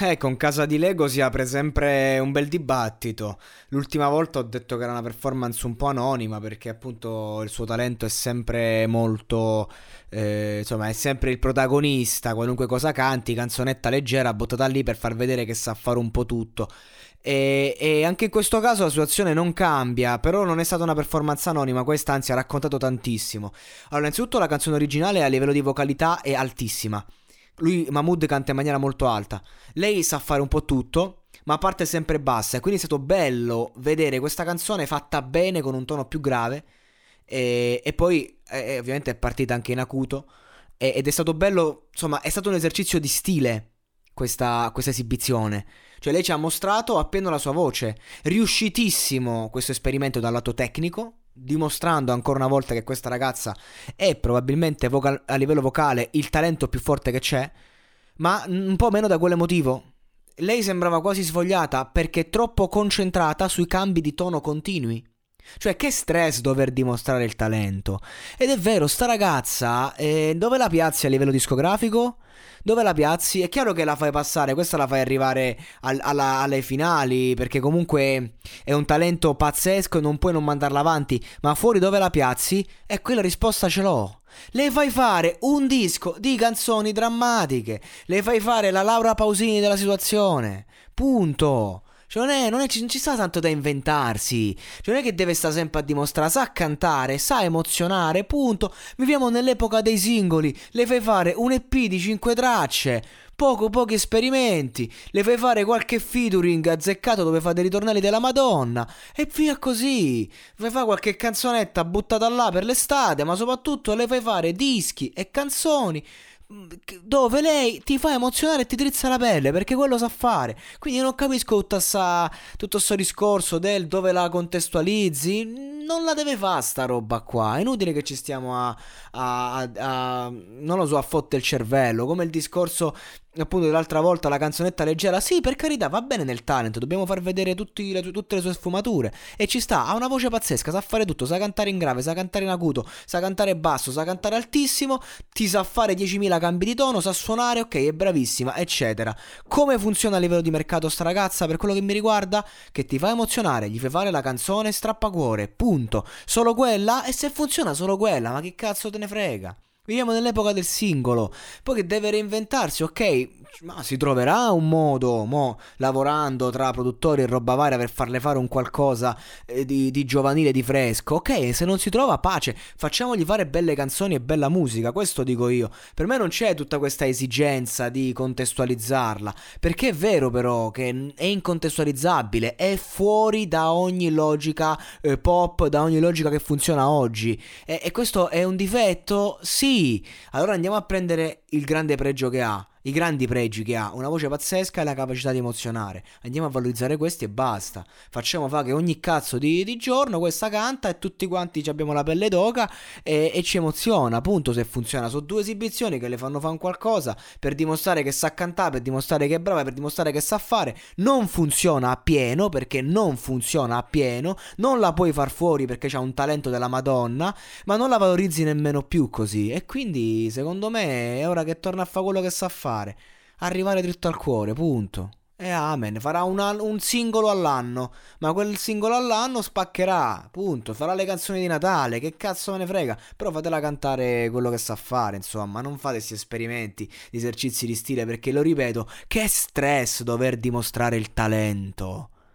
Eh, con Casa di Lego si apre sempre un bel dibattito. L'ultima volta ho detto che era una performance un po' anonima perché appunto il suo talento è sempre molto... Eh, insomma, è sempre il protagonista, qualunque cosa canti, canzonetta leggera, buttata lì per far vedere che sa fare un po' tutto. E, e, anche in questo caso la situazione non cambia, però non è stata una performance anonima, questa anzi ha raccontato tantissimo. Allora, innanzitutto la canzone originale a livello di vocalità è altissima. Lui, Mahmood, canta in maniera molto alta. Lei sa fare un po' tutto, ma parte sempre bassa. E quindi è stato bello vedere questa canzone fatta bene con un tono più grave. E, e poi, eh, ovviamente, è partita anche in acuto. E, ed è stato bello, insomma, è stato un esercizio di stile questa, questa esibizione. Cioè, lei ci ha mostrato appena la sua voce. Riuscitissimo questo esperimento dal lato tecnico dimostrando ancora una volta che questa ragazza è probabilmente vocal- a livello vocale il talento più forte che c'è, ma un po' meno da quale motivo. Lei sembrava quasi svogliata perché troppo concentrata sui cambi di tono continui. Cioè, che stress dover dimostrare il talento. Ed è vero, sta ragazza, eh, dove la piazzi a livello discografico? dove la piazzi? È chiaro che la fai passare, questa la fai arrivare al, alla, alle finali, perché comunque è un talento pazzesco e non puoi non mandarla avanti, ma fuori dove la piazzi? E quella risposta ce l'ho. Le fai fare un disco di canzoni drammatiche, le fai fare la Laura Pausini della situazione. Punto. Cioè non, è, non, è, non, ci sta tanto da inventarsi. Cioè non è che deve stare sempre a dimostrare. Sa cantare, sa emozionare, punto. Viviamo nell'epoca dei singoli. Le fai fare un EP di 5 tracce. Poco, pochi esperimenti. Le fai fare qualche featuring azzeccato dove fa dei ritornelli della Madonna. E via così. Fai fare qualche canzonetta buttata là per l'estate. Ma soprattutto le fai fare dischi e canzoni dove lei ti fa emozionare e ti drizza la pelle perché quello sa fare. Quindi non capisco tutto questo discorso del dove la contestualizzi. Non la deve fare sta roba qua. È inutile che ci stiamo a, a, a, a non lo so, a fotte il cervello. Come il discorso appunto l'altra volta la canzonetta leggera, sì, per carità, va bene nel talent, dobbiamo far vedere tutti, le, tutte le sue sfumature. E ci sta, ha una voce pazzesca, sa fare tutto, sa cantare in grave, sa cantare in acuto, sa cantare basso, sa cantare altissimo, ti sa fare 10.000 cambi di tono, sa suonare, ok, è bravissima, eccetera. Come funziona a livello di mercato sta ragazza, per quello che mi riguarda? Che ti fa emozionare, gli fai fare la canzone strappacuore, punto. Solo quella, e se funziona solo quella, ma che cazzo te ne frega? Viviamo nell'epoca del singolo, poi che deve reinventarsi, ok, ma si troverà un modo, mo, lavorando tra produttori e roba varia per farle fare un qualcosa eh, di, di, giovanile, di fresco. Ok, se non si trova pace, facciamogli fare belle canzoni e bella musica, questo dico io. Per me non c'è tutta questa esigenza di contestualizzarla, perché è vero però che è incontestualizzabile, è fuori da ogni logica eh, pop, da ogni logica che funziona oggi. E, e questo è un difetto? Sì. Allora andiamo a prendere il grande pregio che ha i grandi pregi che ha, una voce pazzesca e la capacità di emozionare. Andiamo a valorizzare questi e basta. Facciamo fa che ogni cazzo di, di giorno questa canta e tutti quanti abbiamo la pelle d'oca e, e, ci emoziona. Appunto, se funziona. Sono due esibizioni che le fanno fare qualcosa per dimostrare che sa cantare, per dimostrare che è brava, per dimostrare che sa fare. Non funziona a pieno perché non funziona a pieno. Non la puoi far fuori perché c'ha un talento della Madonna, ma non la valorizzi nemmeno più così. E quindi, secondo me, è ora che torna a fare quello che sa fare? Arrivare dritto al cuore, punto. E amen, farà una, un singolo all'anno, ma quel singolo all'anno spaccherà, punto, farà le canzoni di Natale, che cazzo me ne frega, però fatela cantare quello che sa fare, insomma, non fate questi esperimenti, gli esercizi di stile, perché lo ripeto, che stress dover dimostrare il talento.